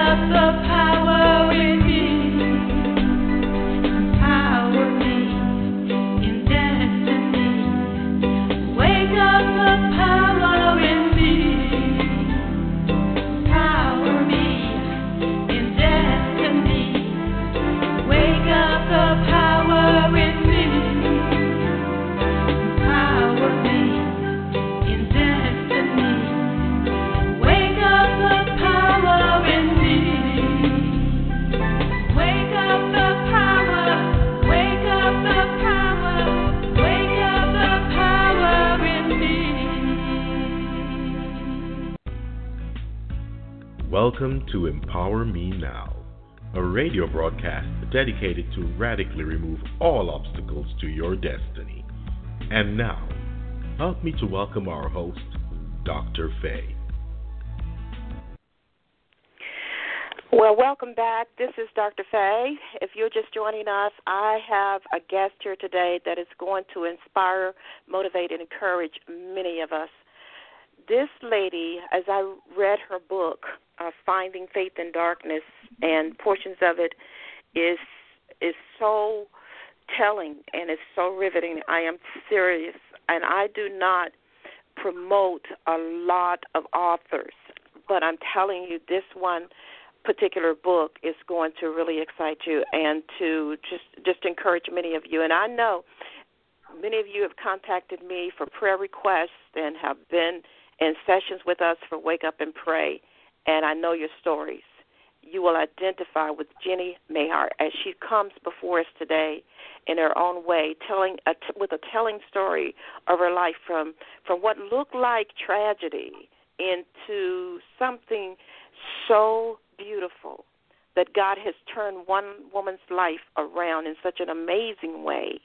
The power Welcome to Empower Me Now, a radio broadcast dedicated to radically remove all obstacles to your destiny. And now, help me to welcome our host, Dr. Faye. Well, welcome back. This is Dr. Faye. If you're just joining us, I have a guest here today that is going to inspire, motivate, and encourage many of us. This lady, as I read her book, uh, Finding Faith in Darkness, and portions of it is is so telling and it's so riveting. I am serious, and I do not promote a lot of authors, but I'm telling you, this one particular book is going to really excite you and to just just encourage many of you. And I know many of you have contacted me for prayer requests and have been in sessions with us for Wake Up and Pray, and I know your stories. You will identify with Jenny Maher as she comes before us today in her own way, telling a t- with a telling story of her life from from what looked like tragedy into something so beautiful that God has turned one woman's life around in such an amazing way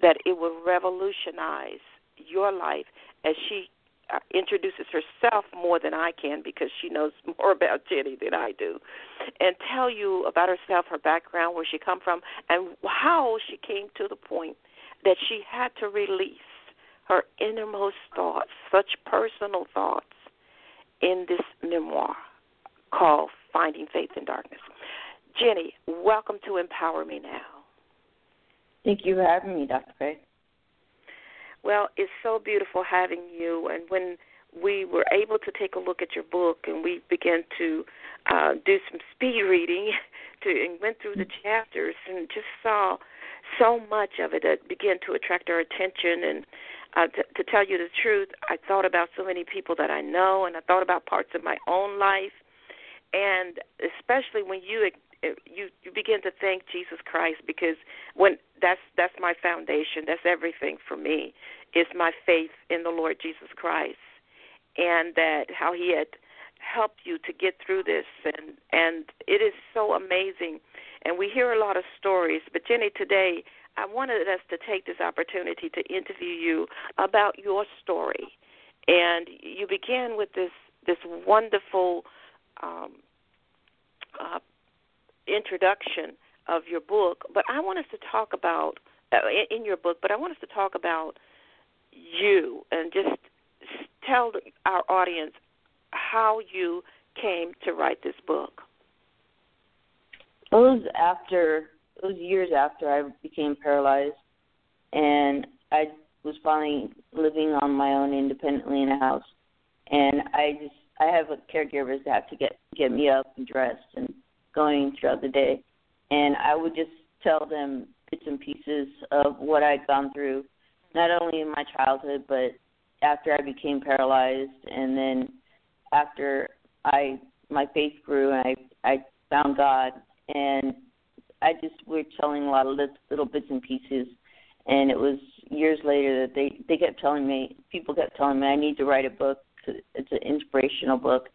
that it will revolutionize your life as she Uh, introduces herself more than I can because she knows more about Jenny than I do, and tell you about herself, her background, where she come from, and how she came to the point that she had to release her innermost thoughts, such personal thoughts, in this memoir called Finding Faith in Darkness. Jenny, welcome to Empower Me Now. Thank you for having me, Dr. Faye. Well, it's so beautiful having you. And when we were able to take a look at your book and we began to uh, do some speed reading to and went through the chapters and just saw so much of it that began to attract our attention and uh, t- to tell you the truth, I thought about so many people that I know, and I thought about parts of my own life, and especially when you you you begin to thank Jesus Christ because when that's that's my foundation, that's everything for me, is my faith in the Lord Jesus Christ, and that how He had helped you to get through this, and and it is so amazing, and we hear a lot of stories, but Jenny today I wanted us to take this opportunity to interview you about your story. And you began with this this wonderful um, uh, introduction of your book, but I want us to talk about uh, in your book. But I want us to talk about you and just tell our audience how you came to write this book. It was after it was years after I became paralyzed, and I was finally living on my own independently in a house, and I just I have caregivers that have to get get me up and dressed and going throughout the day, and I would just tell them bits and pieces of what I'd gone through, not only in my childhood but after I became paralyzed, and then after I my faith grew and I I found God and I just we're telling a lot of little, little bits and pieces, and it was years later that they they kept telling me, people kept telling me I need to write a book. It's an inspirational book,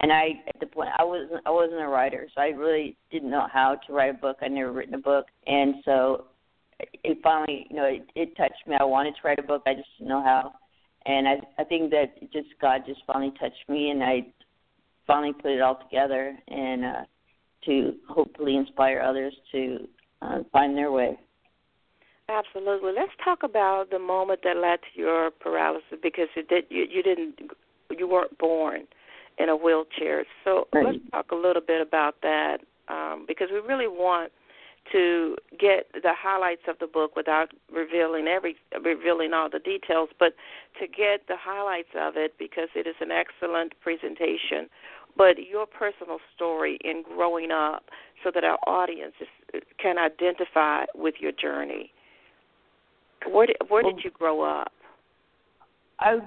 and I at the point I wasn't I wasn't a writer, so I really didn't know how to write a book. I'd never written a book, and so it finally, you know, it, it touched me. I wanted to write a book, I just didn't know how, and I I think that it just God just finally touched me, and I finally put it all together, and uh, to hopefully inspire others to uh, find their way. Absolutely. Let's talk about the moment that led to your paralysis because you did you, you didn't you weren't born in a wheelchair. So Right. let's talk a little bit about that um, because we really want to get the highlights of the book without revealing every revealing all the details, but to get the highlights of it because it is an excellent presentation. But your personal story in growing up, so that our audience is, can identify with your journey. Where did where did you grow up? I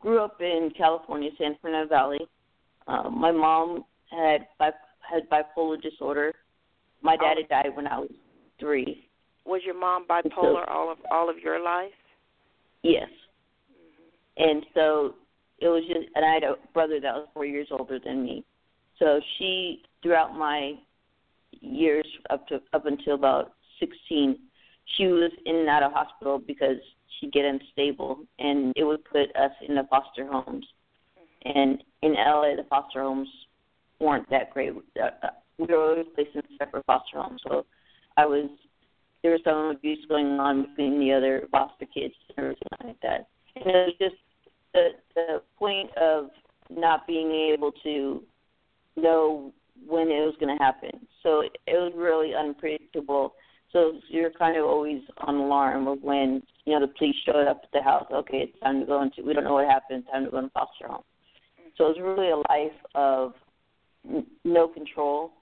grew up in California, San Fernando Valley. Um, my mom had bi- had bipolar disorder. My dad had died when I was three. Was your mom bipolar all of all of your life? Yes. And so it was just, and I had a brother that was four years older than me. So she, throughout my years up to up until about sixteen, she was in and out of hospital because she'd get unstable, and it would put us in the foster homes. And in LA, the foster homes weren't that great. Uh, uh, We were always placed in separate foster homes, so I was there was some abuse going on between the other foster kids and everything like that. And it was just the the point of not being able to know when it was going to happen. So it, was really unpredictable. So you're kind of always on alarm of when you know the police showed up at the house. Okay, it's time to go into. We don't know what happened. Time to go into foster home. So it was really a life of no control.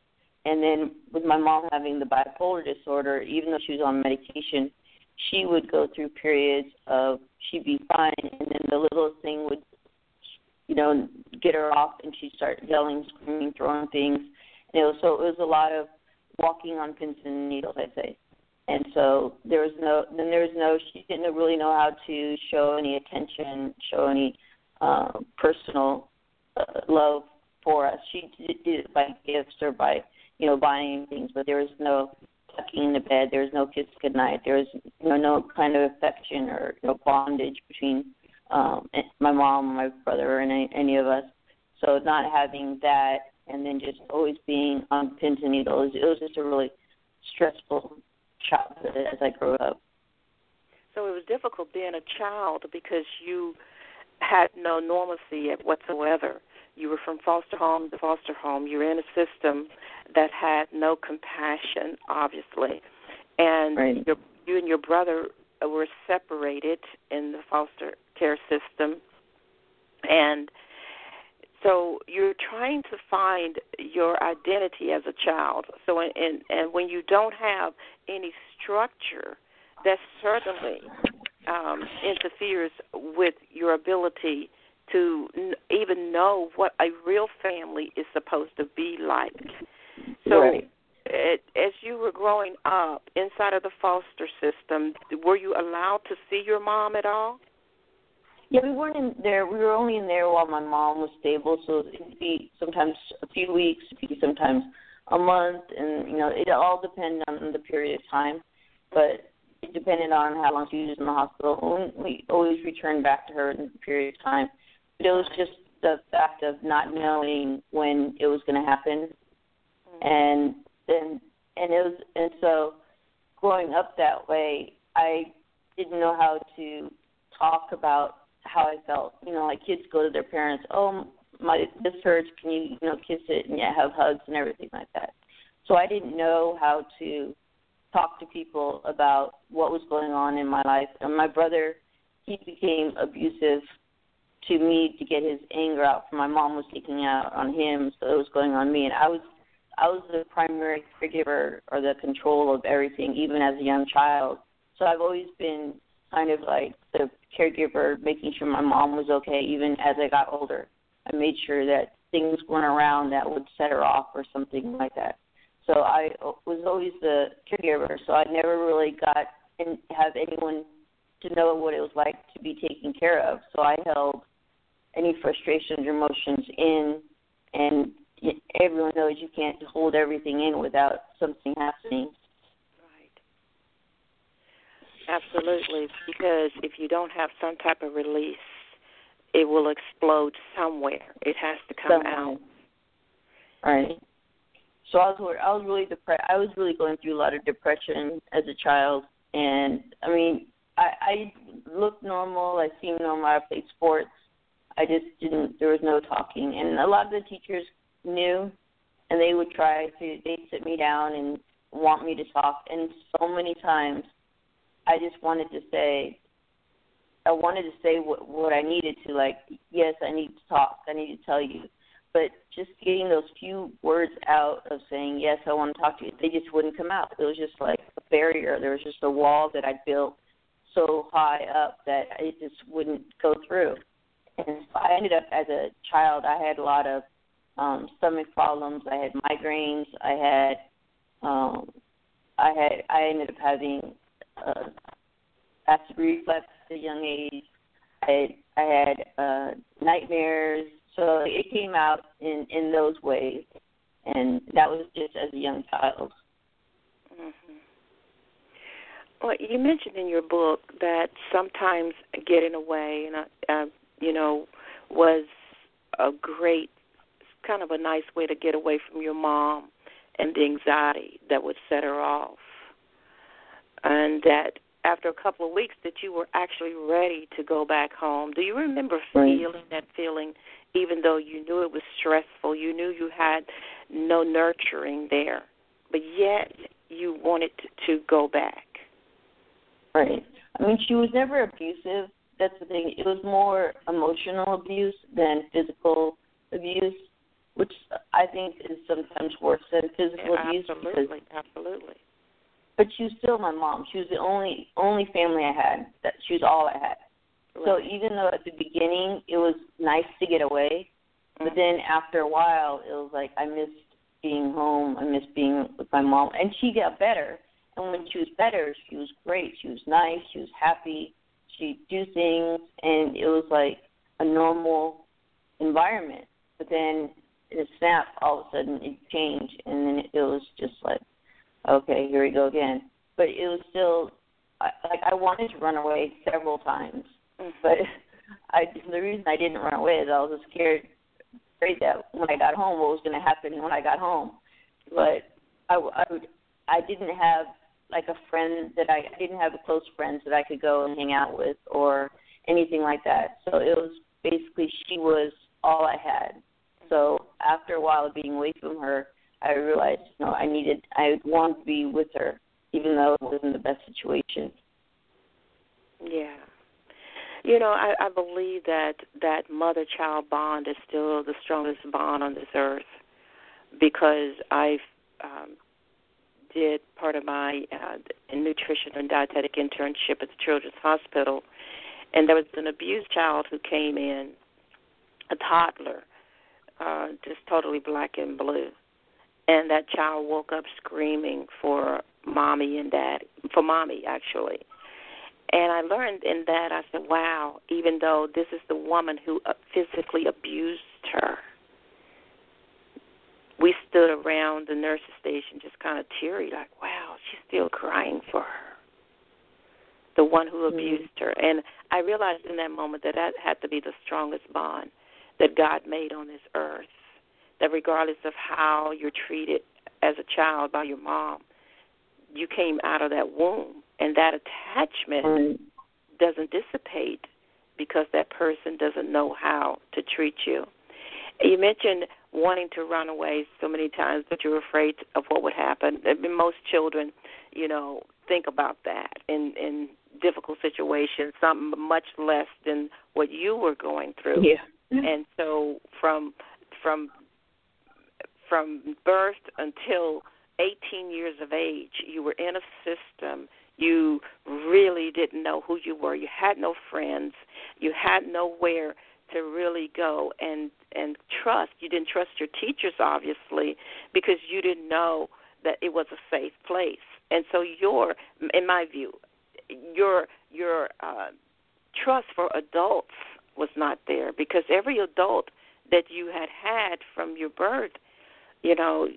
And then with my mom having the bipolar disorder, even though she was on medication, she would go through periods of she'd be fine, and then the littlest thing would, you know, get her off, and she'd start yelling, screaming, throwing things. It was so it was a lot of walking on pins and needles, I say. And so there was no, then there was no, she didn't really know how to show any attention, show any uh, personal love for us. She did, it by gifts or by, you know, buying things, but there was no tucking in the bed. There was no kiss goodnight. There was, you know, no kind of affection or you know, bondage between um, my mom, my brother, and any, any of us. So not having that, and then just always being on pins and needles, it was just a really stressful childhood as I grew up. So it was difficult being a child because you had no normalcy whatsoever. You were from foster home to foster home. You were in a system that had no compassion, obviously, and Right. your, you and your brother were separated in the foster care system, and so you're trying to find your identity as a child. So, and and, and when you don't have any structure, that certainly um, interferes with your ability to n- even know what a real family is supposed to be like. So, Right. it, as you were growing up inside of the foster system, were you allowed to see your mom at all? Yeah, we weren't in there. We were only in there while my mom was stable, so it'd be sometimes a few weeks, it'd be sometimes a month, and you know, it all depended on the period of time. But it depended on how long she was in the hospital. We, always returned back to her in the period of time. But it was just the fact of not knowing when it was going to happen, mm-hmm. and then and it was and so growing up that way, I didn't know how to talk about how I felt. You know, like kids go to their parents, oh my this hurts, can you you know kiss it and yeah have hugs and everything like that. So I didn't know how to talk to people about what was going on in my life. And my brother, he became abusive to me to get his anger out. My mom was taking out on him, so it was going on me, and I was I was the primary caregiver or the control of everything, even as a young child. So I've always been kind of like the caregiver, making sure my mom was okay, even as I got older. I made sure that things weren't around that would set her off or something like that. So I was always the caregiver. So I never really got and have anyone to know what it was like to be taken care of. So I held any frustrations or emotions in, and everyone knows you can't hold everything in without something happening. Right. Absolutely, because if you don't have some type of release, it will explode somewhere. It has to come Somewhere. out. Right. So I was I was really depressed. I was really going through a lot of depression as a child, and I mean, I I looked normal. I seemed normal. I played sports. I just didn't. There was no talking, and a lot of the teachers knew, and they would try to. They'd sit me down and want me to talk, and so many times, I just wanted to say. I wanted to say what what I needed to, like, yes, I need to talk. I need to tell you but just getting those few words out of saying yes i want to talk to you they just wouldn't come out. It was just like a barrier. There was just a wall that i built so high up that it just wouldn't go through. And so i ended up as a child i had a lot of um stomach problems. I had migraines. I had um i had i ended up having uh acid reflux at a young age. I i had uh nightmares so it came out in in those ways, and that was just as a young child. hmm Well, you mentioned in your book that sometimes getting away, and uh, uh, you know, was a great, kind of a nice way to get away from your mom and the anxiety that would set her off, and that after a couple of weeks that you were actually ready to go back home. Do you remember Right. feeling that feeling, even though you knew it was stressful? You knew you had no nurturing there, but yet you wanted to, go back. Right. I mean, she was never abusive. That's the thing. It was more emotional abuse than physical abuse, which I think is sometimes worse than physical abuse. Because, absolutely, absolutely. but she was still my mom. She was the only only family I had. That she was all I had. So even though at the beginning it was nice to get away, but mm-hmm. then after a while it was like I missed being home. I missed being with my mom, and she got better. And when she was better, she was great. She was nice. She was happy. She'd do things, and it was like a normal environment. But then in a snap, all of a sudden it changed, and then it was just like, okay, here we go again. But it was still I, like I wanted to run away several times. But I the reason I didn't run away is I was scared, afraid that when I got home, what was going to happen when I got home. But I, I I didn't have like a friend that I, I didn't have close friends that I could go and hang out with or anything like that. So it was basically she was all I had. So after a while of being away from her, I realized you know I needed I wanted to be with her even though it wasn't the best situation. Yeah. You know, I, I believe that that mother child bond is still the strongest bond on this earth because I um, did part of my uh, nutrition and dietetic internship at the Children's Hospital, and there was an abused child who came in, a toddler, uh, just totally black and blue, and that child woke up screaming for mommy and daddy, for mommy actually. And I learned in that I said, wow, even though this is the woman who uh, physically abused her, we stood around the nurse's station just kind of teary, like, wow, she's still crying for her, the one who Mhm. abused her. And I realized in that moment that that had to be the strongest bond that God made on this earth. That regardless of how you're treated as a child by your mom, you came out of that womb, and that attachment doesn't dissipate because that person doesn't know how to treat you. You mentioned wanting to run away so many times, but you're afraid of what would happen. I mean, Most children, you know, think about that in in difficult situations, something much less than what you were going through yeah. and so from from from birth until 18 years of age you were in a system you really didn't know who you were. You had no friends. You had nowhere to really go. And and trust you didn't trust your teachers obviously because you didn't know that it was a safe place. And so your in my view your your uh, trust for adults was not there because every adult that you had had from your birth you know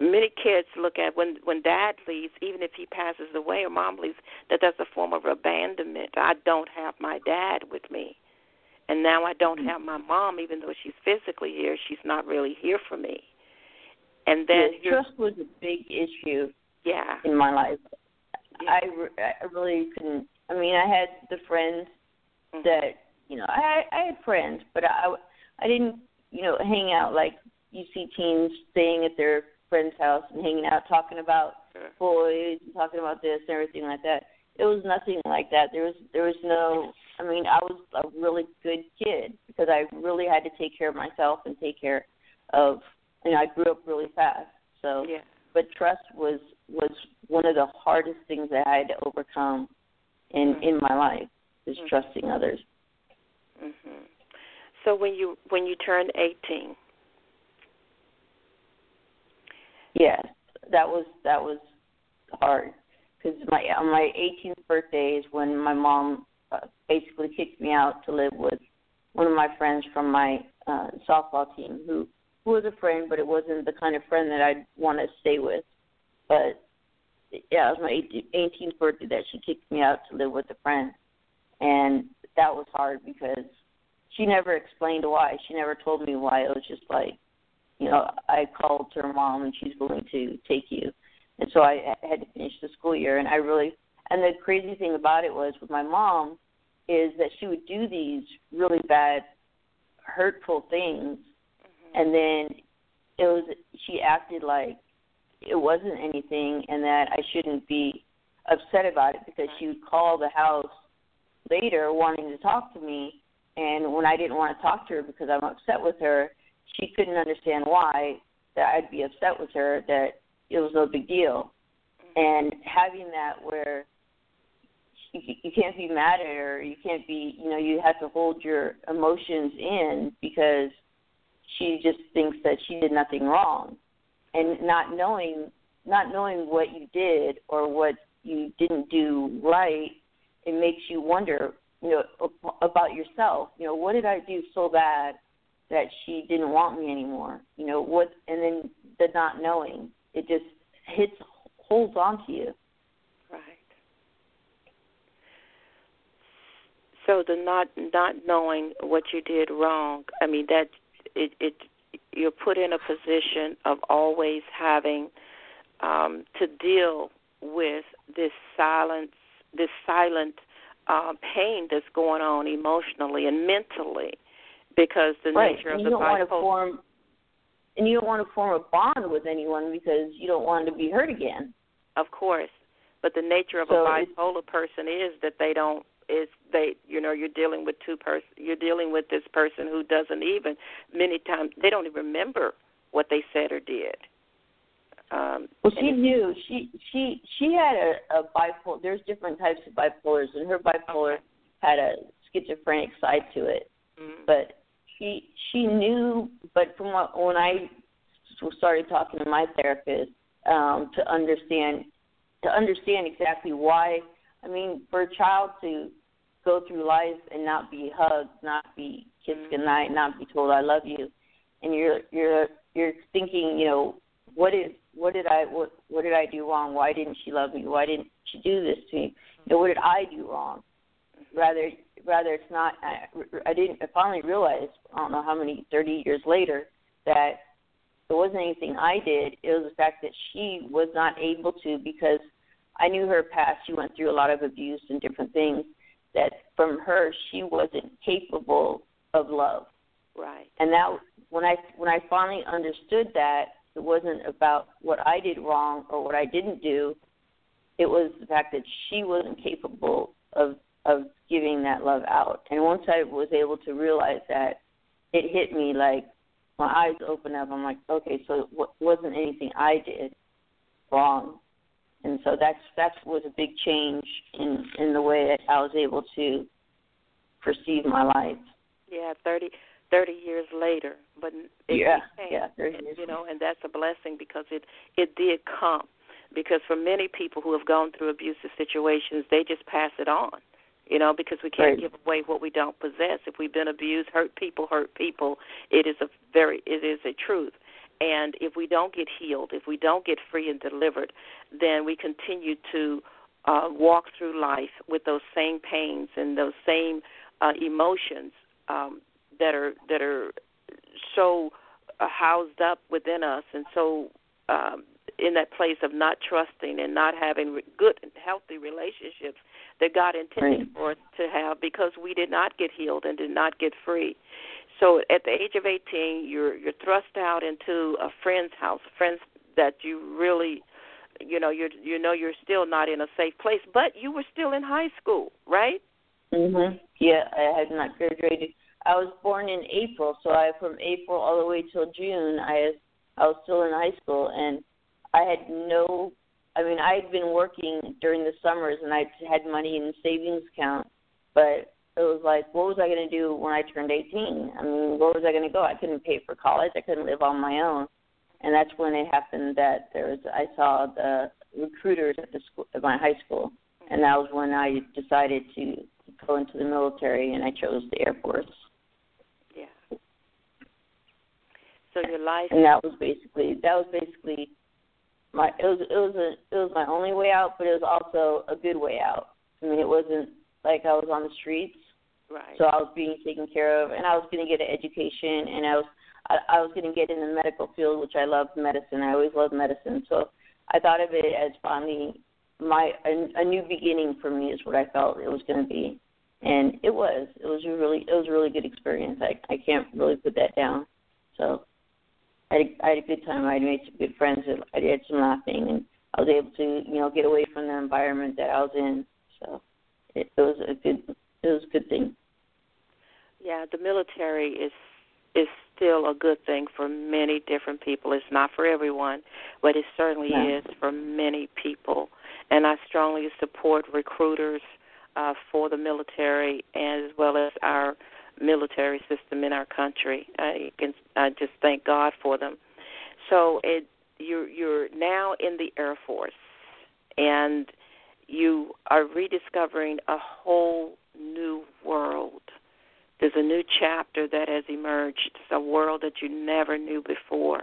many kids look at when when dad leaves even if he passes away or mom leaves that that's a form of abandonment i don't have my dad with me and now i don't have my mom even though she's physically here she's not really here for me and then Yeah, trust was a big issue yeah in my life. Yeah. I, re- I really couldn't. I mean, I had the friends Mhm. that you know. I I had friends, but I I didn't you know hang out like you see teens staying at their friend's house and hanging out talking about Sure. boys and talking about this and everything like that. It was nothing like that. There was there was no. I mean, I was a really good kid because I really had to take care of myself and take care of. You know, I grew up really fast, so yeah but trust was was one of the hardest things that I had to overcome in Mhm. in my life is Mhm. trusting others. Mhm. So when you when you turned 18, Yes, that was that was hard because my on my 18th birthday is when my mom uh, basically kicked me out to live with one of my friends from my uh, softball team who who was a friend, but it wasn't the kind of friend that I'd want to stay with. But yeah, it was my 18th 18th birthday that she kicked me out to live with a friend, and that was hard because she never explained why. She never told me why. It was just like, you know, I called her mom and she's willing to take you, and so I had to finish the school year. And I really, and the crazy thing about it was with my mom, is that she would do these really bad, hurtful things, mm-hmm. and then it was she acted like it wasn't anything and that I shouldn't be upset about it because mm-hmm. she would call the house later wanting to talk to me. And when I didn't want to talk to her because I'm upset with her, she couldn't understand why that I'd be upset with her that it was no big deal. Mm-hmm. And having that where you, you can't be mad at her, you can't be, you know, you have to hold your emotions in because she just thinks that she did nothing wrong. And not knowing not knowing what you did or what you didn't do right it makes you wonder you know ab- about yourself. You know what did i do so bad that she didn't want me anymore. You know what and then the not knowing it just hits holds on to you. Right? So the not not knowing what you did wrong, I mean that it it you're put in a position of always having um, to deal with this silence, this silent uh, pain that's going on emotionally and mentally, because the right nature and of you the don't want to bipolar. form and you don't want to form a bond with anyone because you don't want to be hurt again Of course, but the nature of So a bipolar person is that they don't is they you know you're dealing with two person you're dealing with this person who doesn't even many times they don't even remember what they said or did. Um, Well, she knew she she she had a, a bipolar. There's different types of bipolars, and her bipolar had a schizophrenic side to it. mm, But she she knew. But from what, when I started talking to my therapist um, to understand to understand exactly why. I mean, for a child to go through life and not be hugged, not be kissed goodnight, not be told I love you, and you're you're you're thinking, you know, what is what did I what what did I do wrong? Why didn't she love me? Why didn't she do this to me? You know, what did I do wrong? Rather rather it's not. I, I didn't. I finally realized I don't know how many thirty years later that it wasn't anything I did. It was the fact that she was not able to because I knew her past. She went through a lot of abuse and different things. That from her, she wasn't capable of love right. and that when I when I finally understood that it wasn't about what I did wrong or what I didn't do, it was the fact that she wasn't capable of of giving that love out. And once I was able to realize that, it hit me like my eyes opened up. I'm like, okay, so it wa- wasn't anything I did wrong. And so that's that was a big change in in the way that I was able to perceive my life. Yeah, thirty thirty years later, but it Yeah, became, yeah, 30 years you know, and that's a blessing because it it did come. because for many people who have gone through abusive situations, they just pass it on. You know, because we can't Right. give away what we don't possess. If we've been abused, hurt people hurt people. It is a very it is a truth. And if we don't get healed, if we don't get free and delivered, then we continue to uh, walk through life with those same pains and those same uh, emotions um, that are that are so uh, housed up within us and so um, in that place of not trusting and not having re- good and healthy relationships that God intended Right. for us to have because we did not get healed and did not get free. So at the age of 18, you're you're thrust out into a friend's house, friends that you really you know you you know you're still not in a safe place, but you were still in high school, right? Mhm. Yeah, I had not graduated. I was born in April, so I from April all the way till June, I I was still in high school, and I had no. I mean, I had been working during the summers, and I had money in the savings account, but it was like, what was I going to do when I turned 18? I mean, where was I going to go? I couldn't pay for college. I couldn't live on my own, and that's when it happened that there was. I saw the recruiters at the school at my high school, and that was when I decided to go into the military, and I chose the Air Force. Yeah. So your life and that was basically that was basically my it was it was a it was my only way out, but it was also a good way out. I mean, it wasn't like I was on the streets, right. so I was being taken care of, and I was going to get an education, and I was I, I was going to get in the medical field, which I loved medicine. I always loved medicine, so I thought of it as finally my a, a new beginning for me is what I felt it was going to be, and it was. It was a really it was a really good experience. I I can't really put that down. So I had, I had a good time. I made some good friends. I did some laughing, and I was able to, you know, get away from the environment that I was in. So it, it was a good, it was a good thing. Yeah, the military is is still a good thing for many different people. It's not for everyone, but it certainly No. is for many people. And I strongly support recruiters uh, for the military as well as our military system in our country. I can I just thank God for them. So it you're you're now in the Air Force and you are rediscovering a whole new world. There's a new chapter that has emerged. It's a world that you never knew before.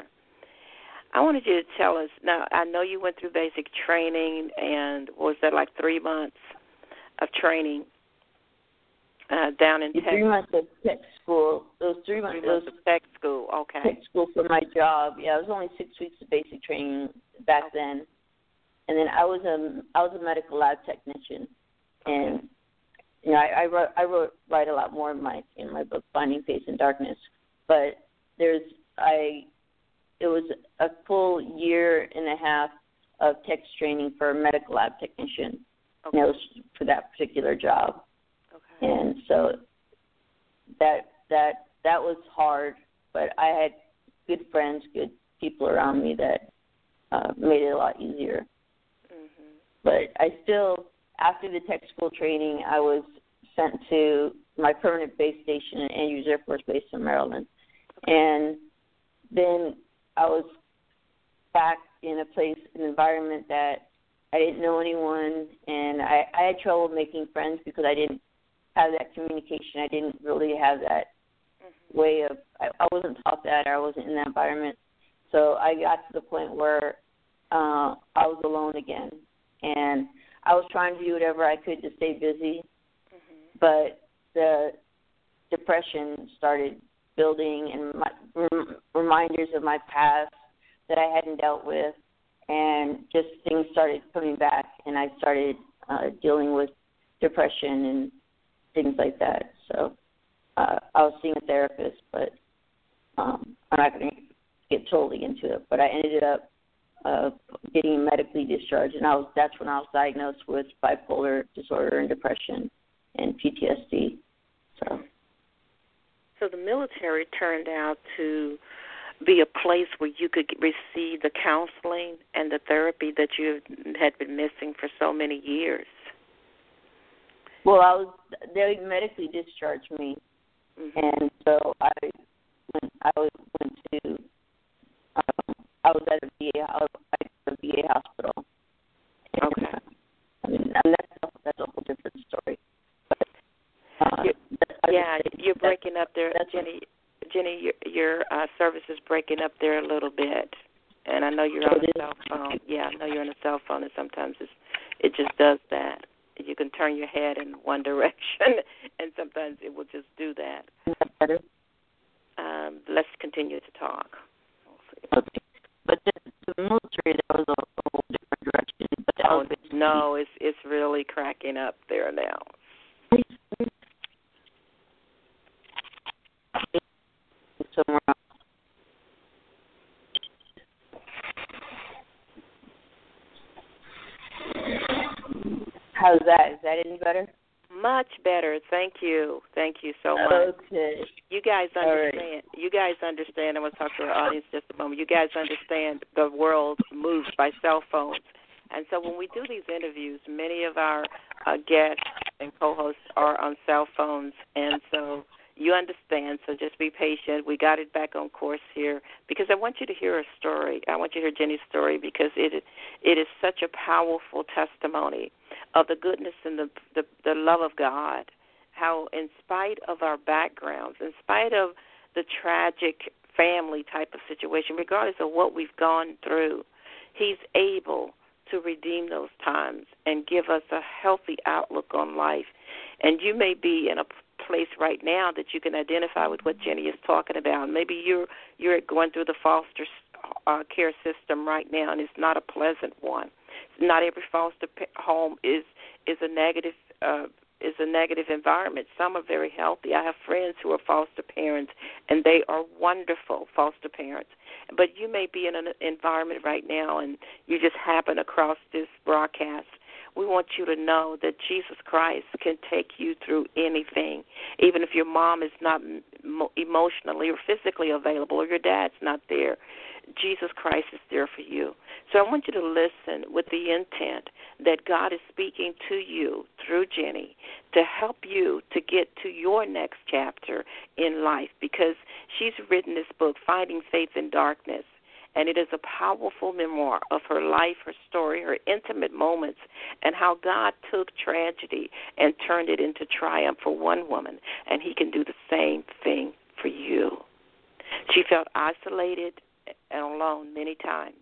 I wanted you to tell us now. I know you went through basic training, and was that like three months of training uh, down in Texas? three months of tech school. Was three Three months. It months was of tech school. Okay. tech school for my job. Yeah, it was only six weeks of basic training back then, and then I was a I was a medical lab technician, and you know I, I wrote I wrote write a lot more in my in my book Finding Faith in Darkness, but there's I it was a full year and a half of tech training for a medical lab technician. Okay. And it was for that particular job okay. And so that that that was hard but i had good friends good people around me that uh made it a lot easier. Mhm. but i still after the tech school training i was sent to my permanent base station at andrews air force base in maryland. And then i was back in a place an environment that i didn't know anyone and i i had trouble making friends because i didn't have that communication. I didn't really have that way of I, I wasn't taught that. Or I wasn't in that environment. So I got to the point where uh I was alone again. And I was trying to do whatever I could to stay busy. But the depression started building and my rem- reminders of my past that I hadn't dealt with. And just things started coming back and I started uh dealing with depression and things like that. So uh, I was seeing a therapist, but um, I'm not going to get totally into it. But I ended up uh, getting medically discharged, and I was that's when I was diagnosed with bipolar disorder and depression and PTSD. So So the military turned out to be a place where you could receive the counseling and the therapy that you had been missing for so many years. Well, I was they medically discharged me, mm-hmm. and so I went, I was, went to um, I was at a VA I was at a VA hospital. Okay. I mean, and that's a, that's a whole different story. But, uh, yeah, you're breaking up there, Jenny. Jenny, your, your uh, service is breaking up there a little bit, and I know you're on a cell phone. Yeah, I know you're on a cell phone, and sometimes it's, it just does that. You can turn your head in one direction, and sometimes it will just do that better? Um, let's continue to talk. Okay. But the, the military, that was a, whole different direction. But that Oh no, it's it's really cracking up there now. somewhere else. How's that? Is that any better? Much better. Thank you. Thank you so much. Okay. You guys All right. understand. You guys understand. I'm going to talk to our audience just a moment. You guys understand the world moves by cell phones. And so when we do these interviews, many of our uh, guests and co-hosts are on cell phones, and so you understand. So just be patient. We got it back on course here because I want you to hear a story. I want you to hear Jenny's story because it it is such a powerful testimony of the goodness and the the, the love of God. How, in spite of our backgrounds, in spite of the tragic family type of situation, regardless of what we've gone through, He's able to redeem those times and give us a healthy outlook on life. And you may be in a place right now that you can identify with what Jenny is talking about. Maybe you're you're going through the foster uh, care system right now, and it's not a pleasant one. Not every foster home is is a negative uh, is a negative environment. Some are very healthy. I have friends who are foster parents, and they are wonderful foster parents. But you may be in an environment right now, and you just happen across this broadcast. We want you to know that Jesus Christ can take you through anything, even if your mom is not mo- emotionally or physically available, or your dad's not there. Jesus Christ is there for you. So I want you to listen with the intent that God is speaking to you through Jenny to help you to get to your next chapter in life because she's written this book, Finding Faith in Darkness. And it is a powerful memoir of her life, her story, her intimate moments, and how God took tragedy and turned it into triumph for one woman. And He can do the same thing for you. She felt isolated and alone many times,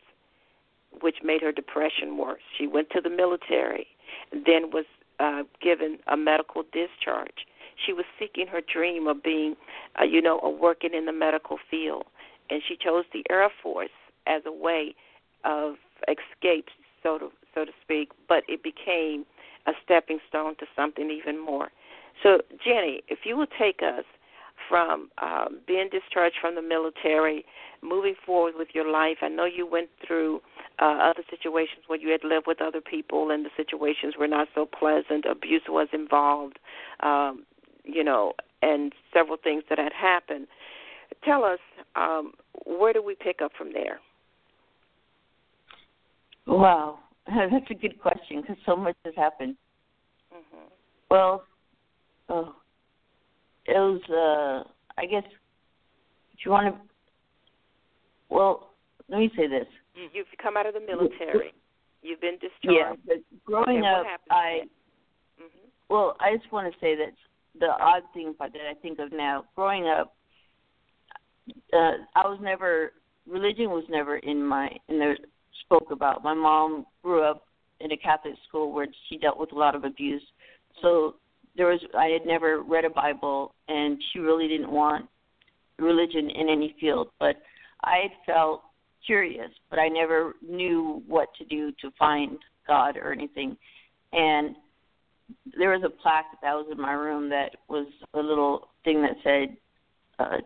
which made her depression worse. She went to the military, then was uh, given a medical discharge. She was seeking her dream of being, uh, you know, of working in the medical field, and she chose the Air Force as a way of escape, so to so to speak. But it became a stepping stone to something even more. So, Jenny, if you will take us from um, being discharged from the military, moving forward with your life. I know you went through uh, other situations where you had lived with other people, and the situations were not so pleasant. Abuse was involved, um, you know, and several things that had happened. Tell us, um, where do we pick up from there? Wow, that's a good question because so much has happened. hmm Well, oh, it was. uh I guess if you want to. Well, let me say this. You've come out of the military. You've been Yeah, discharged. but growing up, I then? hmm well, I just want to say that the odd thing about that I think of now, growing up, uh, I was never religion was never in my in the spoke about. My mom grew up in a Catholic school where she dealt with a lot of abuse, so there was I had never read a Bible, and she really didn't want religion in any field. But I felt curious, but I never knew what to do to find God or anything, and there was a plaque that was in my room that was a little thing that said, uh,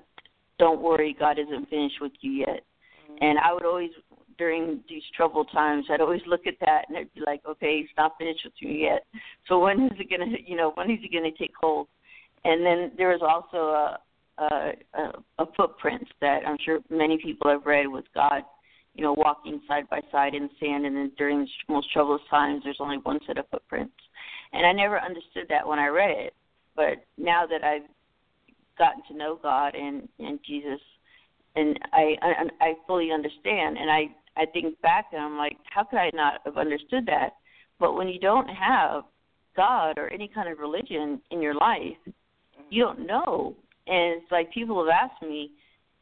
"Don't worry, God isn't finished with you yet." And I would always, during these troubled times, I'd always look at that and I'd be like, "Okay, he's not finished with me yet. So when is it gonna, you know, when is he gonna take hold?" And then there was also a a, a, a footprint that I'm sure many people have read with God, you know, walking side by side in sand, and then during the most troublous times, there's only one set of footprints. And I never understood that when I read it, but now that I've gotten to know God and and Jesus, and I I, I fully understand, and I I think back and I'm like, how could I not have understood that? But when you don't have God or any kind of religion in your life, mm-hmm. you don't know And it's like people have asked me,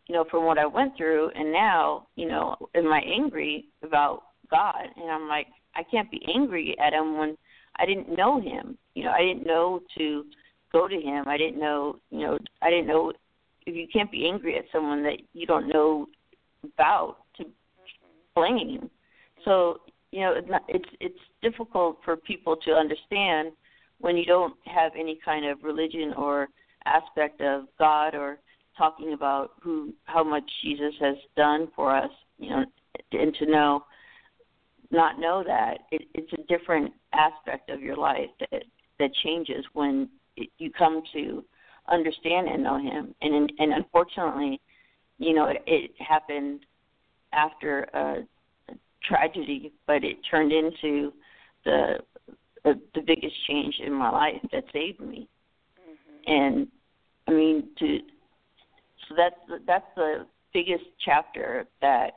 you know, from what I went through, and now, you know, am I angry about God? And I'm like, I can't be angry at him when I didn't know him. You know, I didn't know to go to him. I didn't know, you know, I didn't know if you can't be angry at someone that you don't know about blame. So, you know, it's it's difficult for people to understand when you don't have any kind of religion or aspect of God or talking about who how much Jesus has done for us, you know, and to know not know that it, it's a different aspect of your life that that changes when it, you come to understand and know Him. And and unfortunately, you know, it, it happened after a, tragedy, but it turned into the, the the biggest change in my life that saved me. And I mean, to so that's the, that's the biggest chapter that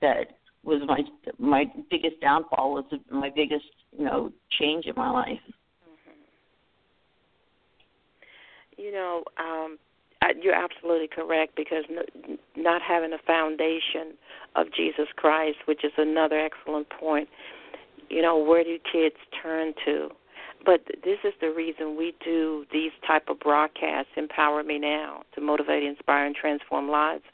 that was my my biggest downfall was my biggest you know change in my life. You know, um, you're absolutely correct because not having a foundation of Jesus Christ, which is another excellent point. You know, where do kids turn to? But this is the reason we do these type of broadcasts, Empower Me Now, to motivate, inspire, and transform lives,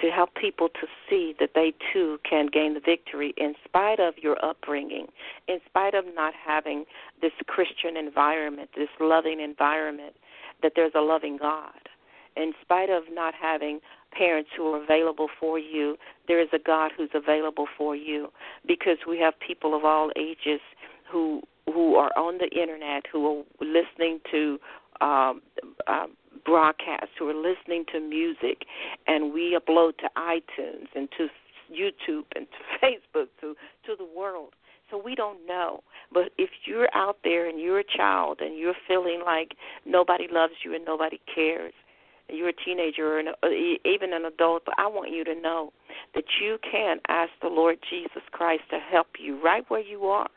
to help people to see that they too can gain the victory in spite of your upbringing, in spite of not having this Christian environment, this loving environment, that there's a loving God. In spite of not having parents who are available for you, there is a God who's available for you because we have people of all ages who who are on the internet who are listening to um, uh, broadcasts, who are listening to music, and we upload to iTunes and to YouTube and to Facebook to to the world. So we don't know. But if you're out there and you're a child and you're feeling like nobody loves you and nobody cares, you're a teenager or an, even an adult, but I want you to know that you can ask the Lord Jesus Christ to help you right where you are.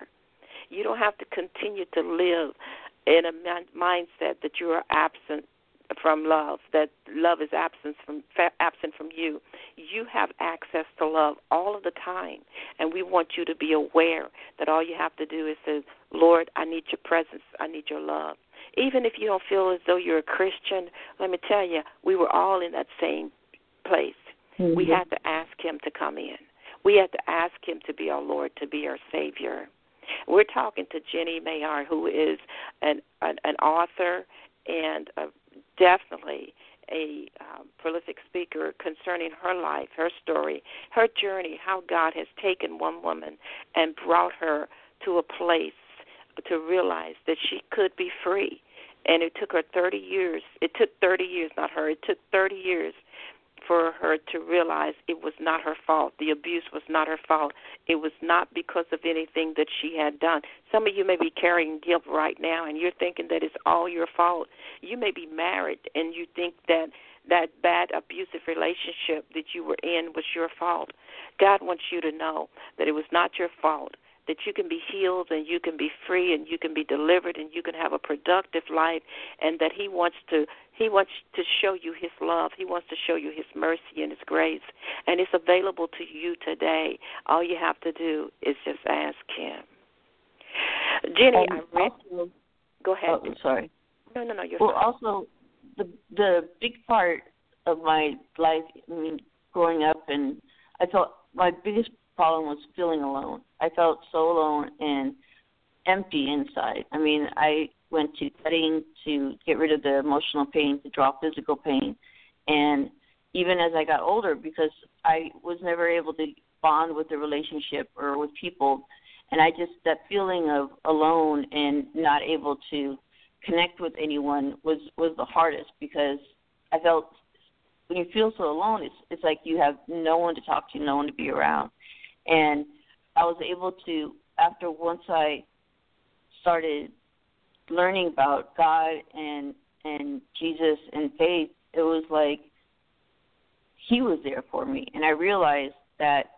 You don't have to continue to live in a mindset that you are absent from love, that love is absent from absent from you. You have access to love all of the time, and we want you to be aware that all you have to do is say, "Lord, I need your presence. I need your love." Even if you don't feel as though you're a Christian, let me tell you, we were all in that same place. We had to ask him to come in. We had to ask him to be our Lord, to be our Savior. We're talking to Jenny Maher, who is an an, an author and uh, definitely a um, prolific speaker concerning her life, her story, her journey, how God has taken one woman and brought her to a place to realize that she could be free. And it took her 30 years. It took 30 years, not her. It took 30 years for her to realize it was not her fault. The abuse was not her fault. It was not because of anything that she had done. Some of you may be carrying guilt right now and you're thinking that it's all your fault. You may be married and you think that that bad abusive relationship that you were in was your fault. God wants you to know that it was not your fault that you can be healed and you can be free and you can be delivered and you can have a productive life and that he wants to he wants to show you his love. He wants to show you his mercy and his grace. And it's available to you today. All you have to do is just ask him. Jenny And i read also, go ahead. Oh, sorry. no no no you're Well, also the the big part of my life, I mean, growing up, and I felt my biggest problem was feeling alone. I felt so alone and empty inside. I mean, I went to cutting to get rid of the emotional pain, to draw physical pain, and even as I got older, because I was never able to bond with the relationship or with people, and I just that feeling of alone and not able to connect with anyone was was the hardest because I felt when you feel so alone, it's it's like you have no one to talk to, no one to be around, and I was able to after once I started learning about God and and Jesus and faith, it was like He was there for me, and I realized that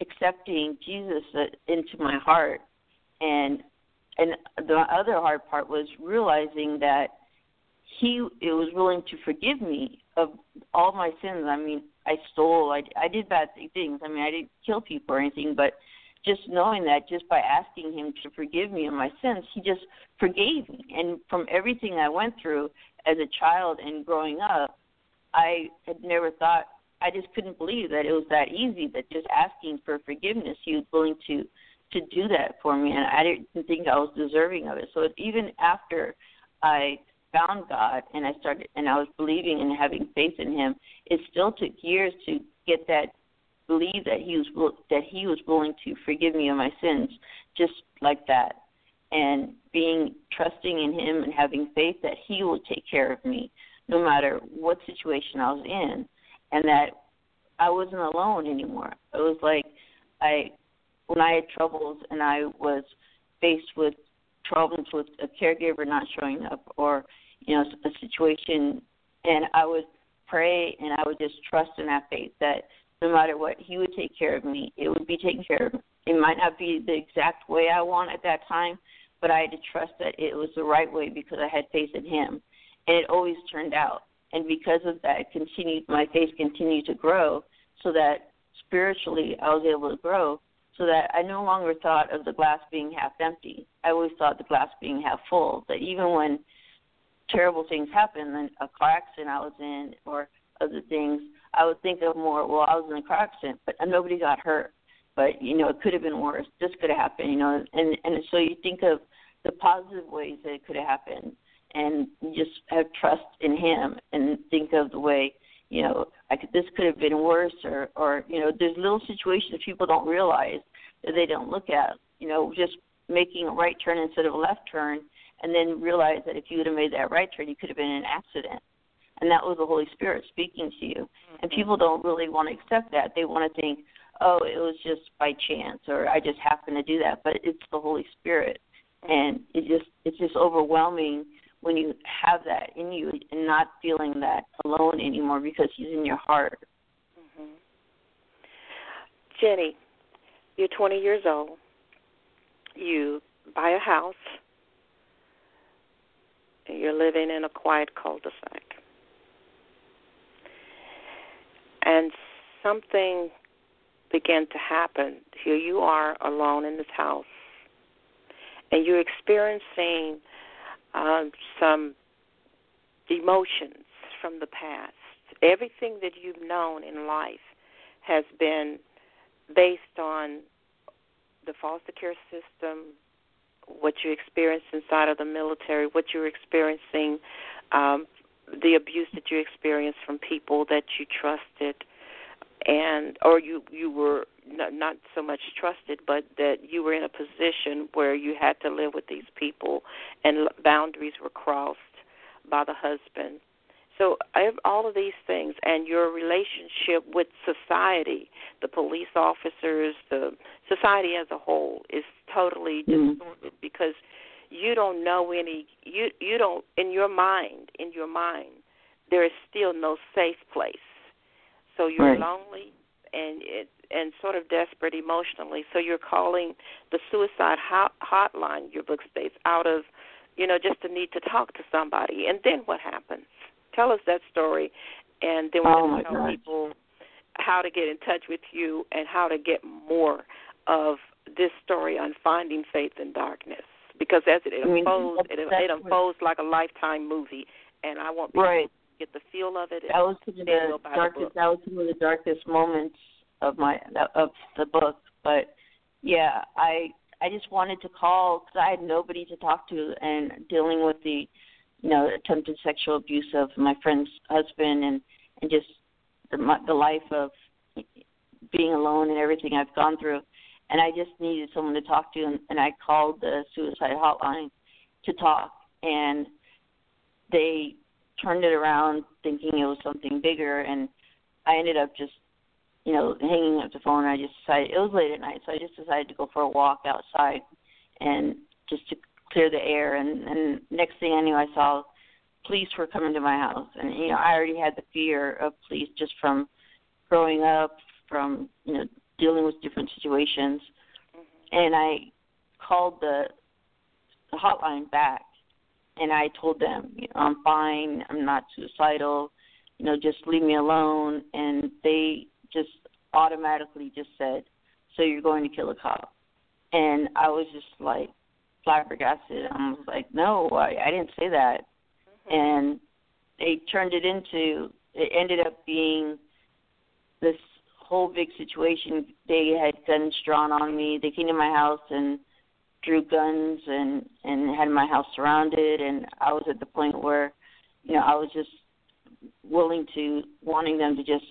accepting Jesus uh, into my heart and and the other hard part was realizing that he it was willing to forgive me of all my sins. I mean, I stole, I I did bad things. I mean, I didn't kill people or anything, but just knowing that just by asking him to forgive me of my sins, he just forgave me. And from everything I went through as a child and growing up, I had never thought I just couldn't believe that it was that easy that just asking for forgiveness he was willing to to do that for me and I didn't think I was deserving of it. So even after I found God and I started and I was believing and having faith in him, it still took years to get that believe that he was that he was willing to forgive me of my sins just like that and being trusting in him and having faith that he will take care of me no matter what situation I was in and that I wasn't alone anymore. It was like I when I had troubles and I was faced with problems with a caregiver not showing up or you know a situation and I would pray and I would just trust and have faith that no matter what he would take care of me it would be taken care of it might not be the exact way I want at that time but I had to trust that it was the right way because I had faith in him and it always turned out and because of that continued my faith continued to grow so that spiritually I was able to grow so that I no longer thought of the glass being half empty. I always thought the glass being half full. That even when terrible things happen, and a car accident I was in, or other things, I would think of more. Well, I was in a car accident, but nobody got hurt. But you know, it could have been worse. This could have happened. You know, and and so you think of the positive ways that it could have happened, and just have trust in Him, and think of the way you know, I could, this could have been worse, or or you know, there's little situations people don't realize that they don't look at. You know, just making a right turn instead of a left turn, and then realize that if you would have made that right turn, you could have been in an accident. And that was the Holy Spirit speaking to you. Mm-hmm. And people don't really want to accept that. They want to think, oh, it was just by chance, or I just happened to do that. But it's the Holy Spirit, and it just it's just overwhelming when you have that in you and not feeling that alone anymore because He's in your heart. Mm-hmm. Jenny, you're 20 years old. You buy a house, you're living in a quiet cul-de-sac. And something began to happen. Here you are alone in this house, and you're experiencing um, some emotions from the past. Everything that you've known in life has been based on the foster care system, what you experienced inside of the military, what you're experiencing, um, the abuse that you experienced from people that you trusted, and or you you were not, not so much trusted, but that you were in a position where you had to live with these people, and boundaries were crossed by the husband. So all of these things, and your relationship with society, the police officers, the society as a whole, is totally mm. distorted because you don't know any. You you don't in your mind. In your mind, there is still no safe place. So you're right. lonely and it and sort of desperate emotionally. So you're calling the suicide hot, hotline. Your book states out of, you know, just the need to talk to somebody. And then what happens? Tell us that story, and then we're oh going to tell people how to get in touch with you and how to get more of this story on finding faith in darkness. Because as it unfolds, it, it unfolds like a lifetime movie, and I want people right. to get the feel of it. That was some of the darkest. That was some of the darkest moments of my of the book. But yeah, I I just wanted to call because I had nobody to talk to, and dealing with the you know attempted sexual abuse of my friend's husband, and and just the the life of being alone and everything I've gone through. And I just needed someone to talk to, and, and I called the suicide hotline to talk, and they turned it around thinking it was something bigger, and I ended up just you know, hanging up the phone, I just decided it was late at night, so I just decided to go for a walk outside and just to clear the air. And, and next thing I knew, I saw police were coming to my house, and you know, I already had the fear of police just from growing up, from you know, dealing with different situations. Mm-hmm. And I called the the hotline back, and I told them, you know, I'm fine. I'm not suicidal. You know, just leave me alone. And they just automatically just said, "So you're going to kill a cop?" And I was just like flabbergasted. I was like, "No, I, I didn't say that." Mm-hmm. And they turned it into. It ended up being this whole big situation. They had guns drawn on me. They came to my house and drew guns and and had my house surrounded. And I was at the point where, you know, I was just willing to wanting them to just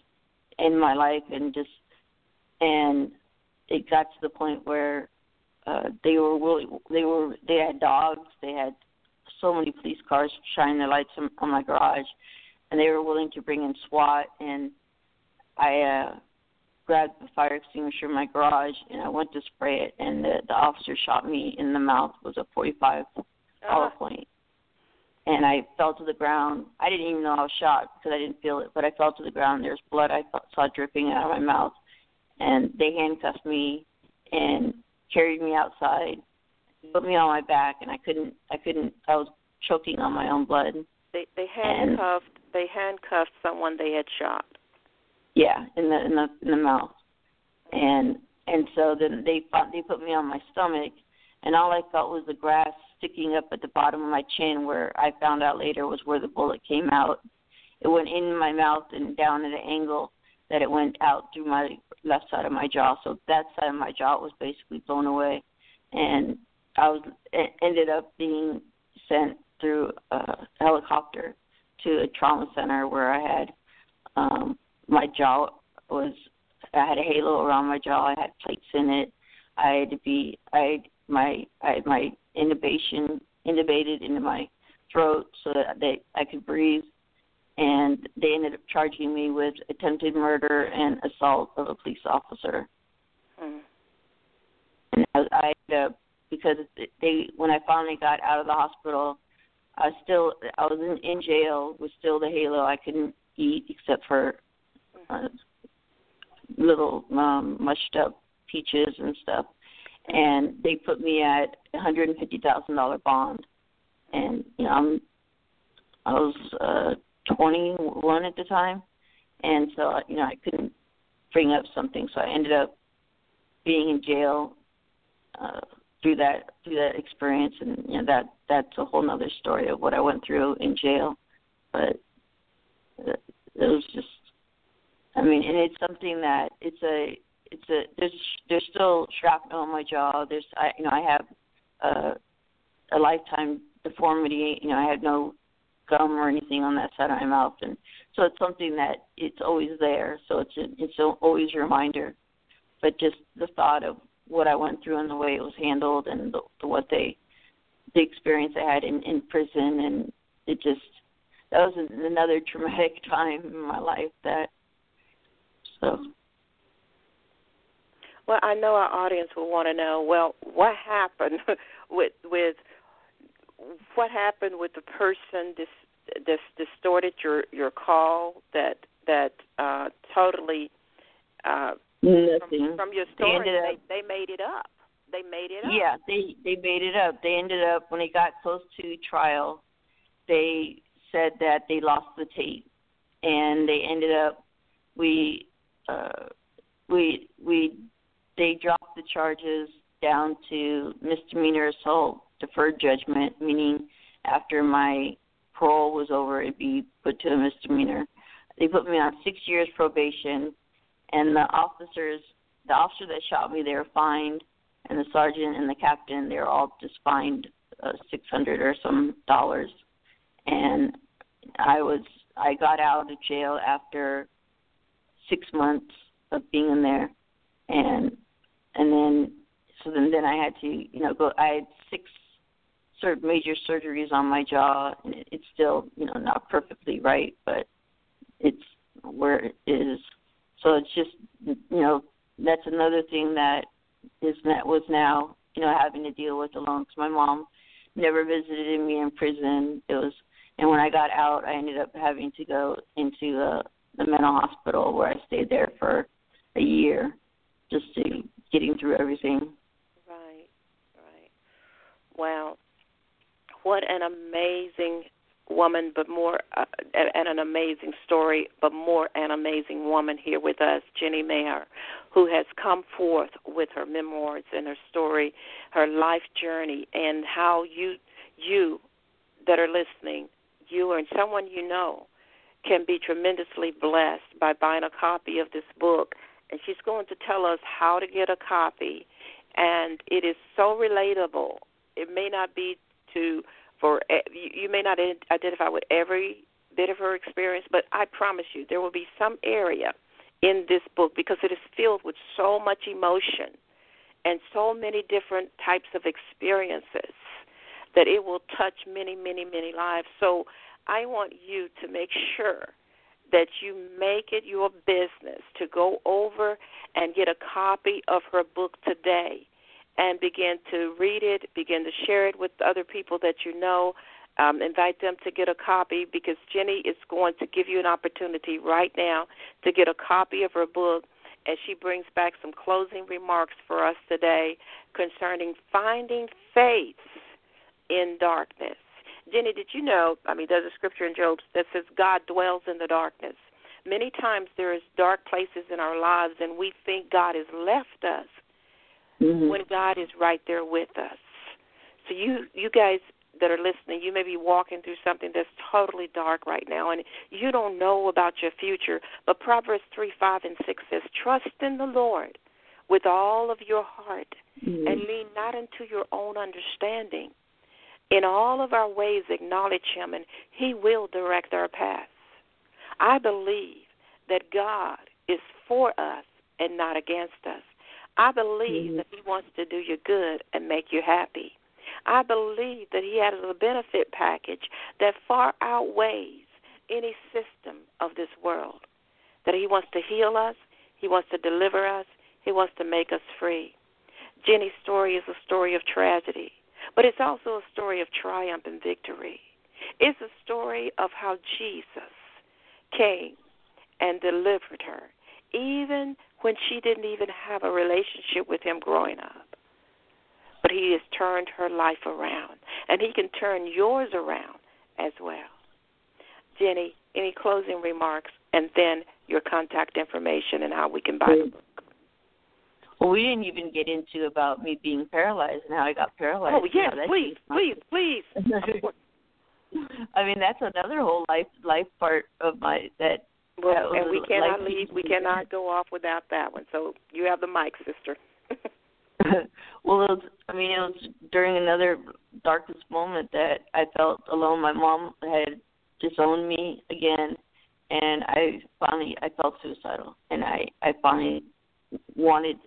end my life and just and it got to the point where uh they were really they were they had dogs they had so many police cars shining their lights on, on my garage and they were willing to bring in SWAT and I uh grabbed the fire extinguisher in my garage and I went to spray it and the, the officer shot me in the mouth with a 45 hollow point and I fell to the ground. I didn't even know I was shot because I didn't feel it, but I fell to the ground. There's blood I saw dripping out of my mouth, and they handcuffed me and carried me outside, put me on my back, and I couldn't. I couldn't. I was choking on my own blood. They they handcuffed they handcuffed someone they had shot. Yeah, in the in the in the mouth, and and so then they they put me on my stomach, and all I felt was the grass sticking up at the bottom of my chin, where I found out later was where the bullet came out. It went in my mouth and down at an angle that it went out through my left side of my jaw. So that side of my jaw was basically blown away, and I was ended up being sent through a helicopter to a trauma center where I had um my jaw was I had a halo around my jaw. I had plates in it. I had to be I had my I had my intubation intubated into my throat so that they I could breathe and they ended up charging me with attempted murder and assault of a police officer. Hmm. And I, I ended up because they when I finally got out of the hospital, I was still I was in, in jail with still the halo. I couldn't eat except for uh, little um mushed up peaches and stuff. And they put me at a hundred and fifty thousand dollar bond. And you know I'm I was uh twenty one at the time. And so you know I couldn't bring up something. So I ended up being in jail uh through that through that experience. And you know that that's a whole nother story of what I went through in jail. But it was just I mean and it's something that it's a it's a there's there's still shrapnel in my jaw. There's I you know I have a a lifetime deformity. You know I had no gum or anything on that side of my mouth. And so it's something that it's always there. So it's a, it's a, always a reminder. But just the thought of what I went through and the way it was handled and the, the what they the experience I had in in prison. And it just that was another traumatic time in my life that so. Well, I know our audience will want to know. Well, what happened with with what happened with the person dis, this distorted your your call that that uh, totally uh, nothing from, from your They story they, up- they made it up. They made it up. Yeah, they they made it up. They ended up when they got close to trial, they said that they lost the tape, and they ended up we uh, we we they dropped the charges down to misdemeanor assault, deferred judgment, meaning after my parole was over, it'd be put to a misdemeanor. They put me on six years probation, and the officers, the officer that shot me, they were fined and the sergeant and the captain they're all just fined uh, six hundred or some dollars and i was i got out of jail after six months of being in there and and then so then then i had to you know go i had six of major surgeries on my jaw and it, it's still you know not perfectly right but it's where it is so it's just you know that's another thing that is that was now you know having to deal with alone because my mom never visited me in prison it was and when i got out i ended up having to go into the the mental hospital where i stayed there for a year just to getting through everything Right, right. Wow. What an amazing woman, but more uh, and an amazing story, but more an amazing woman here with us, Jenny Maher, who has come forth with her memoirs and her story, her life journey, and how you you that are listening, you and someone you know, can be tremendously blessed by buying a copy of this book. And she's going to tell us how to get a copy, and it is so relatable. It may not be to for you may not identify with every bit of her experience, but I promise you there will be some area in this book because it is filled with so much emotion and so many different types of experiences that it will touch many, many, many lives. So I want you to make sure that you make it your business to go over and get a copy of her book today and begin to read it, begin to share it with other people that you know. Um, invite them to get a copy because Jenny is going to give you an opportunity right now to get a copy of her book as she brings back some closing remarks for us today concerning finding faith in darkness. Jenny, did you know? I mean, there's a scripture in Job that says God dwells in the darkness. Many times there is dark places in our lives, and we think God has left us mm-hmm. when God is right there with us. So you, you guys that are listening, you may be walking through something that's totally dark right now, and you don't know about your future. But Proverbs three, five, and six says, "Trust in the Lord with all of your heart, mm-hmm. and lean not into your own understanding." In all of our ways, acknowledge Him, and He will direct our paths. I believe that God is for us and not against us. I believe mm-hmm. that He wants to do you good and make you happy. I believe that He has a benefit package that far outweighs any system of this world. That He wants to heal us, He wants to deliver us, He wants to make us free. Jenny's story is a story of tragedy. But it's also a story of triumph and victory. It's a story of how Jesus came and delivered her, even when she didn't even have a relationship with him growing up. But he has turned her life around, and he can turn yours around as well. Jenny, any closing remarks, and then your contact information and how we can buy the book. Well, we didn't even get into about me being paralyzed and how I got paralyzed. Oh yes, you know, please, please, please. I mean, that's another whole life life part of my that. Well, and we cannot leave. We cannot go off without that one. So you have the mic, sister. well, it was, I mean, it was during another darkest moment that I felt alone. My mom had disowned me again, and I finally I felt suicidal, and I I finally wanted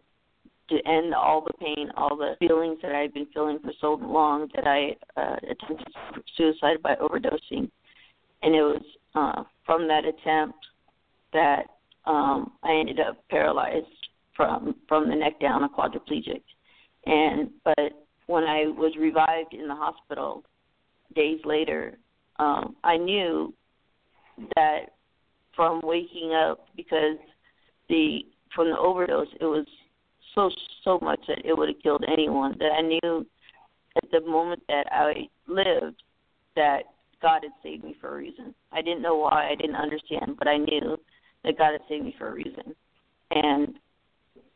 to end all the pain, all the feelings that I had been feeling for so long that I uh, attempted suicide by overdosing, and it was uh, from that attempt that um, I ended up paralyzed from from the neck down, a quadriplegic. And but when I was revived in the hospital days later, um, I knew that from waking up because the from the overdose it was so so much that it would have killed anyone that I knew at the moment that I lived that God had saved me for a reason. I didn't know why, I didn't understand, but I knew that God had saved me for a reason. And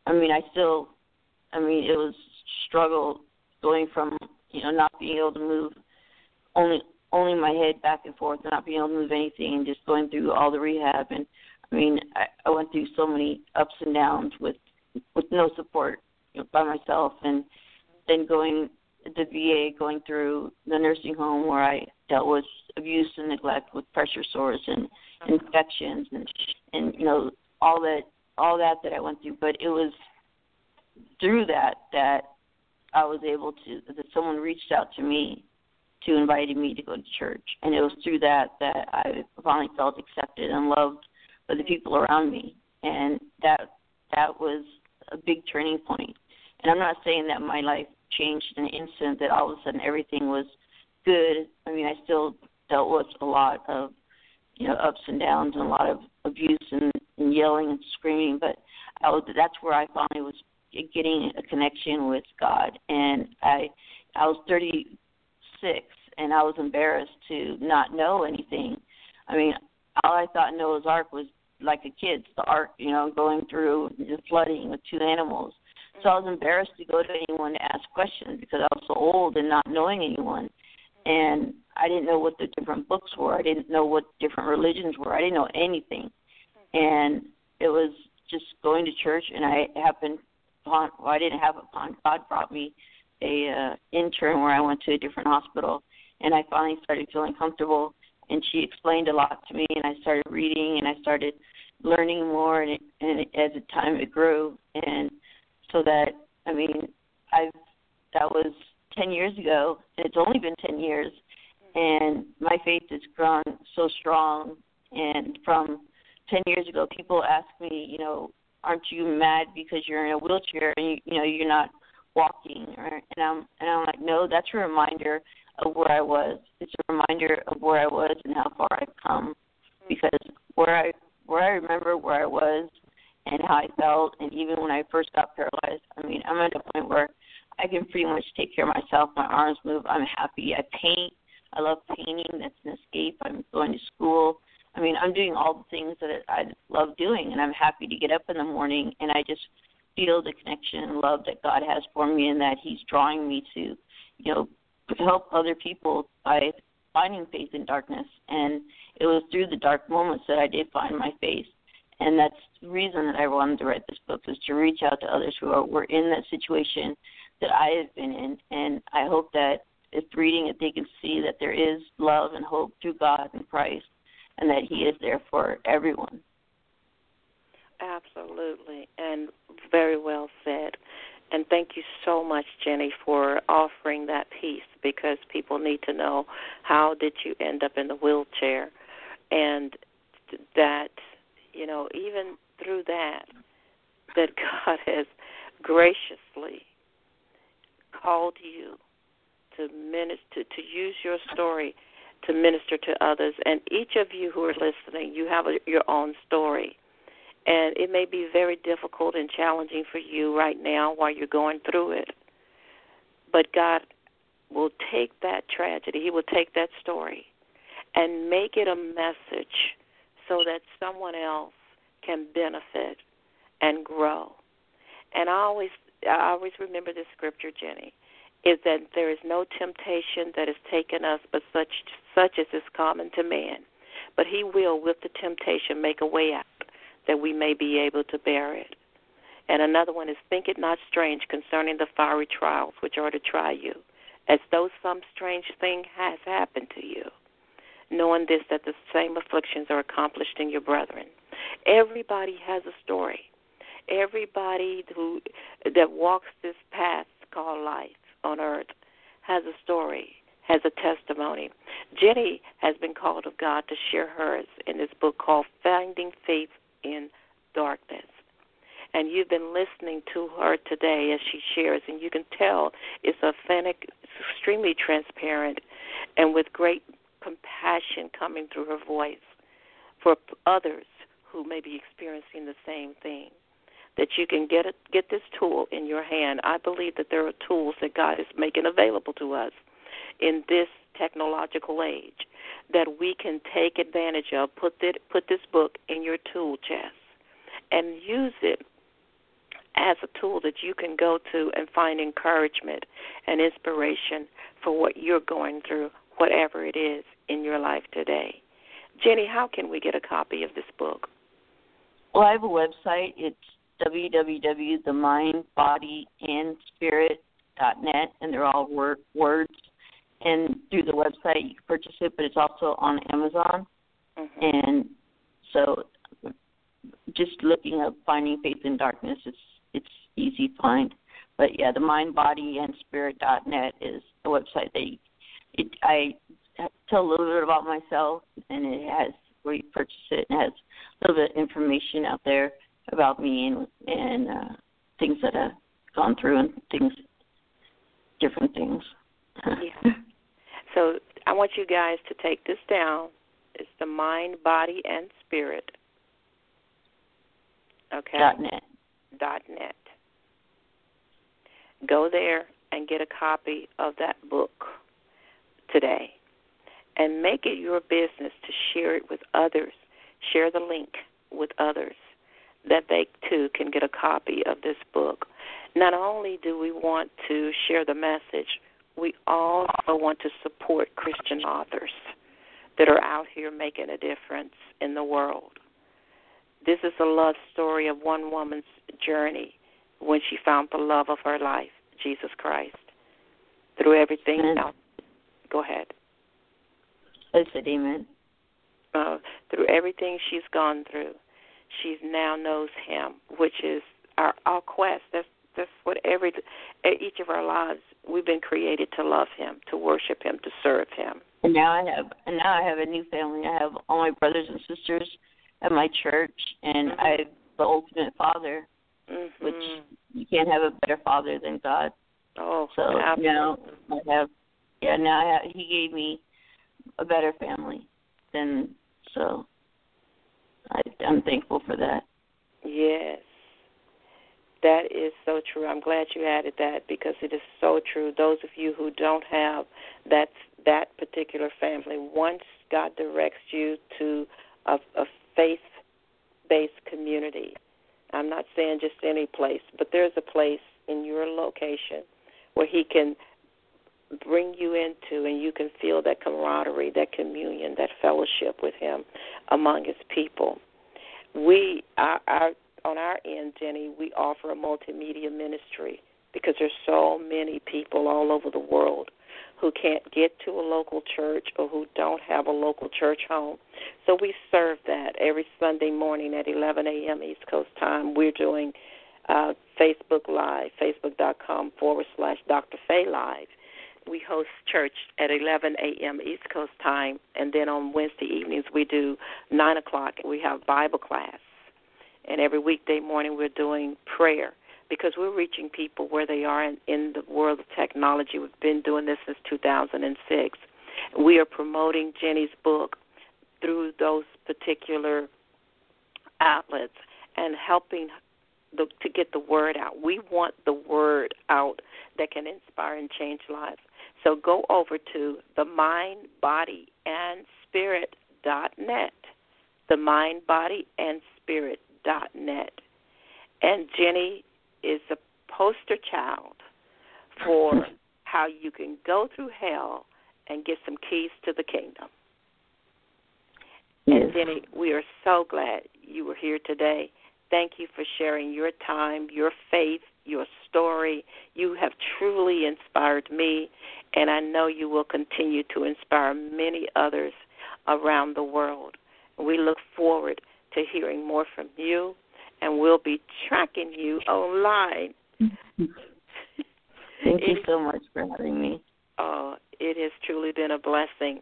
I mean, I still, I mean, it was struggle going from you know not being able to move, only only my head back and forth, and not being able to move anything, and just going through all the rehab. And I mean, I, I went through so many ups and downs with with no support you know, by myself, and then going the VA, going through the nursing home where I dealt with abuse and neglect, with pressure sores and infections, and and you know all that all that that I went through. But it was through that that I was able to that someone reached out to me to invited me to go to church, and it was through that that I finally felt accepted and loved by the people around me, and that that was a big turning point. And I'm not saying that my life changed in an instant, that all of a sudden everything was good. I mean, I still dealt with a lot of, you know, ups and downs and a lot of abuse and, and yelling and screaming. But I was, that's where I finally was getting a connection with God. And I, I was 36 and I was embarrassed to not know anything. I mean, all I thought Noah's Ark was like a kid's the ark, you know, going through the flooding with two animals. So I was embarrassed to go to anyone to ask questions because I was so old and not knowing anyone. And I didn't know what the different books were. I didn't know what different religions were. I didn't know anything. And it was just going to church and I happened upon well, I didn't have upon God brought me a uh, intern where I went to a different hospital and I finally started feeling comfortable and she explained a lot to me and I started reading and I started learning more and, it, and it, as the time it grew and so that I mean I've that was 10 years ago and it's only been 10 years and my faith has grown so strong. And from 10 years ago people ask me you know aren't you mad because you're in a wheelchair and you, you know you're not walking? Or and I'm and I'm like no that's a reminder of where I was. It's a reminder of where I was and how far I've come. Because where I where I remember where I was and how I felt and even when I first got paralyzed I mean I'm at a point where I can pretty much take care of myself. My arms move. I'm happy. I paint I love painting. That's an escape. I'm going to school. I mean, I'm doing all the things that I love doing, and I'm happy to get up in the morning and I just feel the connection and love that God has for me, and that He's drawing me to, you know, help other people by finding faith in darkness. And it was through the dark moments that I did find my faith, and that's the reason that I wanted to write this book was to reach out to others who are were in that situation that I have been in, and I hope that if reading it, they can see that there is love and hope through God and Christ and that He is there for everyone. Absolutely, and very well said. And thank you so much, Jenny, for offering that piece because people need to know how did you end up in the wheelchair, and that you know even through that, that God has graciously called you to minister to use your story to minister to others. And each of you who are listening, you have a, your own story. And it may be very difficult and challenging for you right now while you're going through it. But God will take that tragedy, He will take that story and make it a message so that someone else can benefit and grow. And I always I always remember this scripture, Jenny is that there is no temptation that has taken us but such such as is common to man. But he will with the temptation make a way out that we may be able to bear it. And another one is think it not strange concerning the fiery trials which are to try you, as though some strange thing has happened to you. Knowing this that the same afflictions are accomplished in your brethren. Everybody has a story. Everybody who that walks this path called life on earth has a story, has a testimony. Jenny has been called of God to share hers in this book called Finding Faith in Darkness. And you've been listening to her today as she shares, and you can tell it's authentic, extremely transparent, and with great compassion coming through her voice for others who may be experiencing the same thing that you can get it, get this tool in your hand. I believe that there are tools that God is making available to us in this technological age that we can take advantage of. Put it, put this book in your tool chest and use it as a tool that you can go to and find encouragement and inspiration for what you're going through, whatever it is in your life today. Jenny, how can we get a copy of this book? Well, I have a website. It's www.themindbodyandspirit.net, and they're all word, words. And through the website, you can purchase it, but it's also on Amazon. Mm-hmm. And so, just looking up "Finding Faith in Darkness," it's it's easy to find. But yeah, the mindbodyandspirit.net is the website that you, it, I tell a little bit about myself, and it has where you purchase it, and it has a little bit of information out there about me and and uh, things that I've gone through and things, different things. yeah. So I want you guys to take this down. It's the mind, body, and spirit. Okay. Dot net. Dot net. Go there and get a copy of that book today and make it your business to share it with others. Share the link with others that they too can get a copy of this book. Not only do we want to share the message, we also want to support Christian authors that are out here making a difference in the world. This is a love story of one woman's journey when she found the love of her life, Jesus Christ. Through everything Amen. else. Go ahead. I said amen. Uh, through everything she's gone through, she now knows Him, which is our our quest. That's that's what every each of our lives we've been created to love Him, to worship Him, to serve Him. And now I have and now I have a new family. I have all my brothers and sisters at my church and Mhm. I have the ultimate father, Mm-hmm. which you can't have a better father than God. oh, So absolutely. now I have yeah, now I have, he gave me a better family than so I I'm thankful for that. Yes. That is so true. I'm glad you added that because it is so true. Those of you who don't have that that particular family, once God directs you to a, a faith-based community, I'm not saying just any place, but there's a place in your location where He can bring you into and you can feel that camaraderie, that communion, that fellowship with Him among His people we our, our on our end, Jenny, we offer a multimedia ministry because there's so many people all over the world who can't get to a local church or who don't have a local church home. So we serve that every Sunday morning at 11 a.m. East Coast time. We're doing uh, Facebook Live, facebook.com forward slash Dr. Faye Live. We host church at 11 a.m. East Coast time, and then on Wednesday evenings we do 9 o'clock. We have Bible class, and every weekday morning we're doing prayer because we're reaching people where they are in, in the world of technology. We've been doing this since 2006. We are promoting Jenny's book through those particular outlets and helping the, to get the word out. We want the word out that can inspire and change lives. So go over to the mind, body, and spirit dot net. The mind, body, and spirit dot net. And Jenny is a poster child for how you can go through hell and get some keys to the kingdom. Yes. And Jenny, we are so glad you were here today. Thank you for sharing your time, your faith, your story. You have truly inspired me, and I know you will continue to inspire many others around the world. We look forward to hearing more from you, and we'll be tracking you online. Thank you so much for having me. Oh, it has truly been a blessing.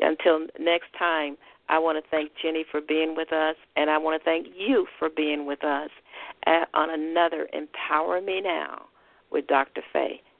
Until next time, I want to thank Jenny for being with us, and I want to thank you for being with us on another Empower Me Now with Dr. Faye.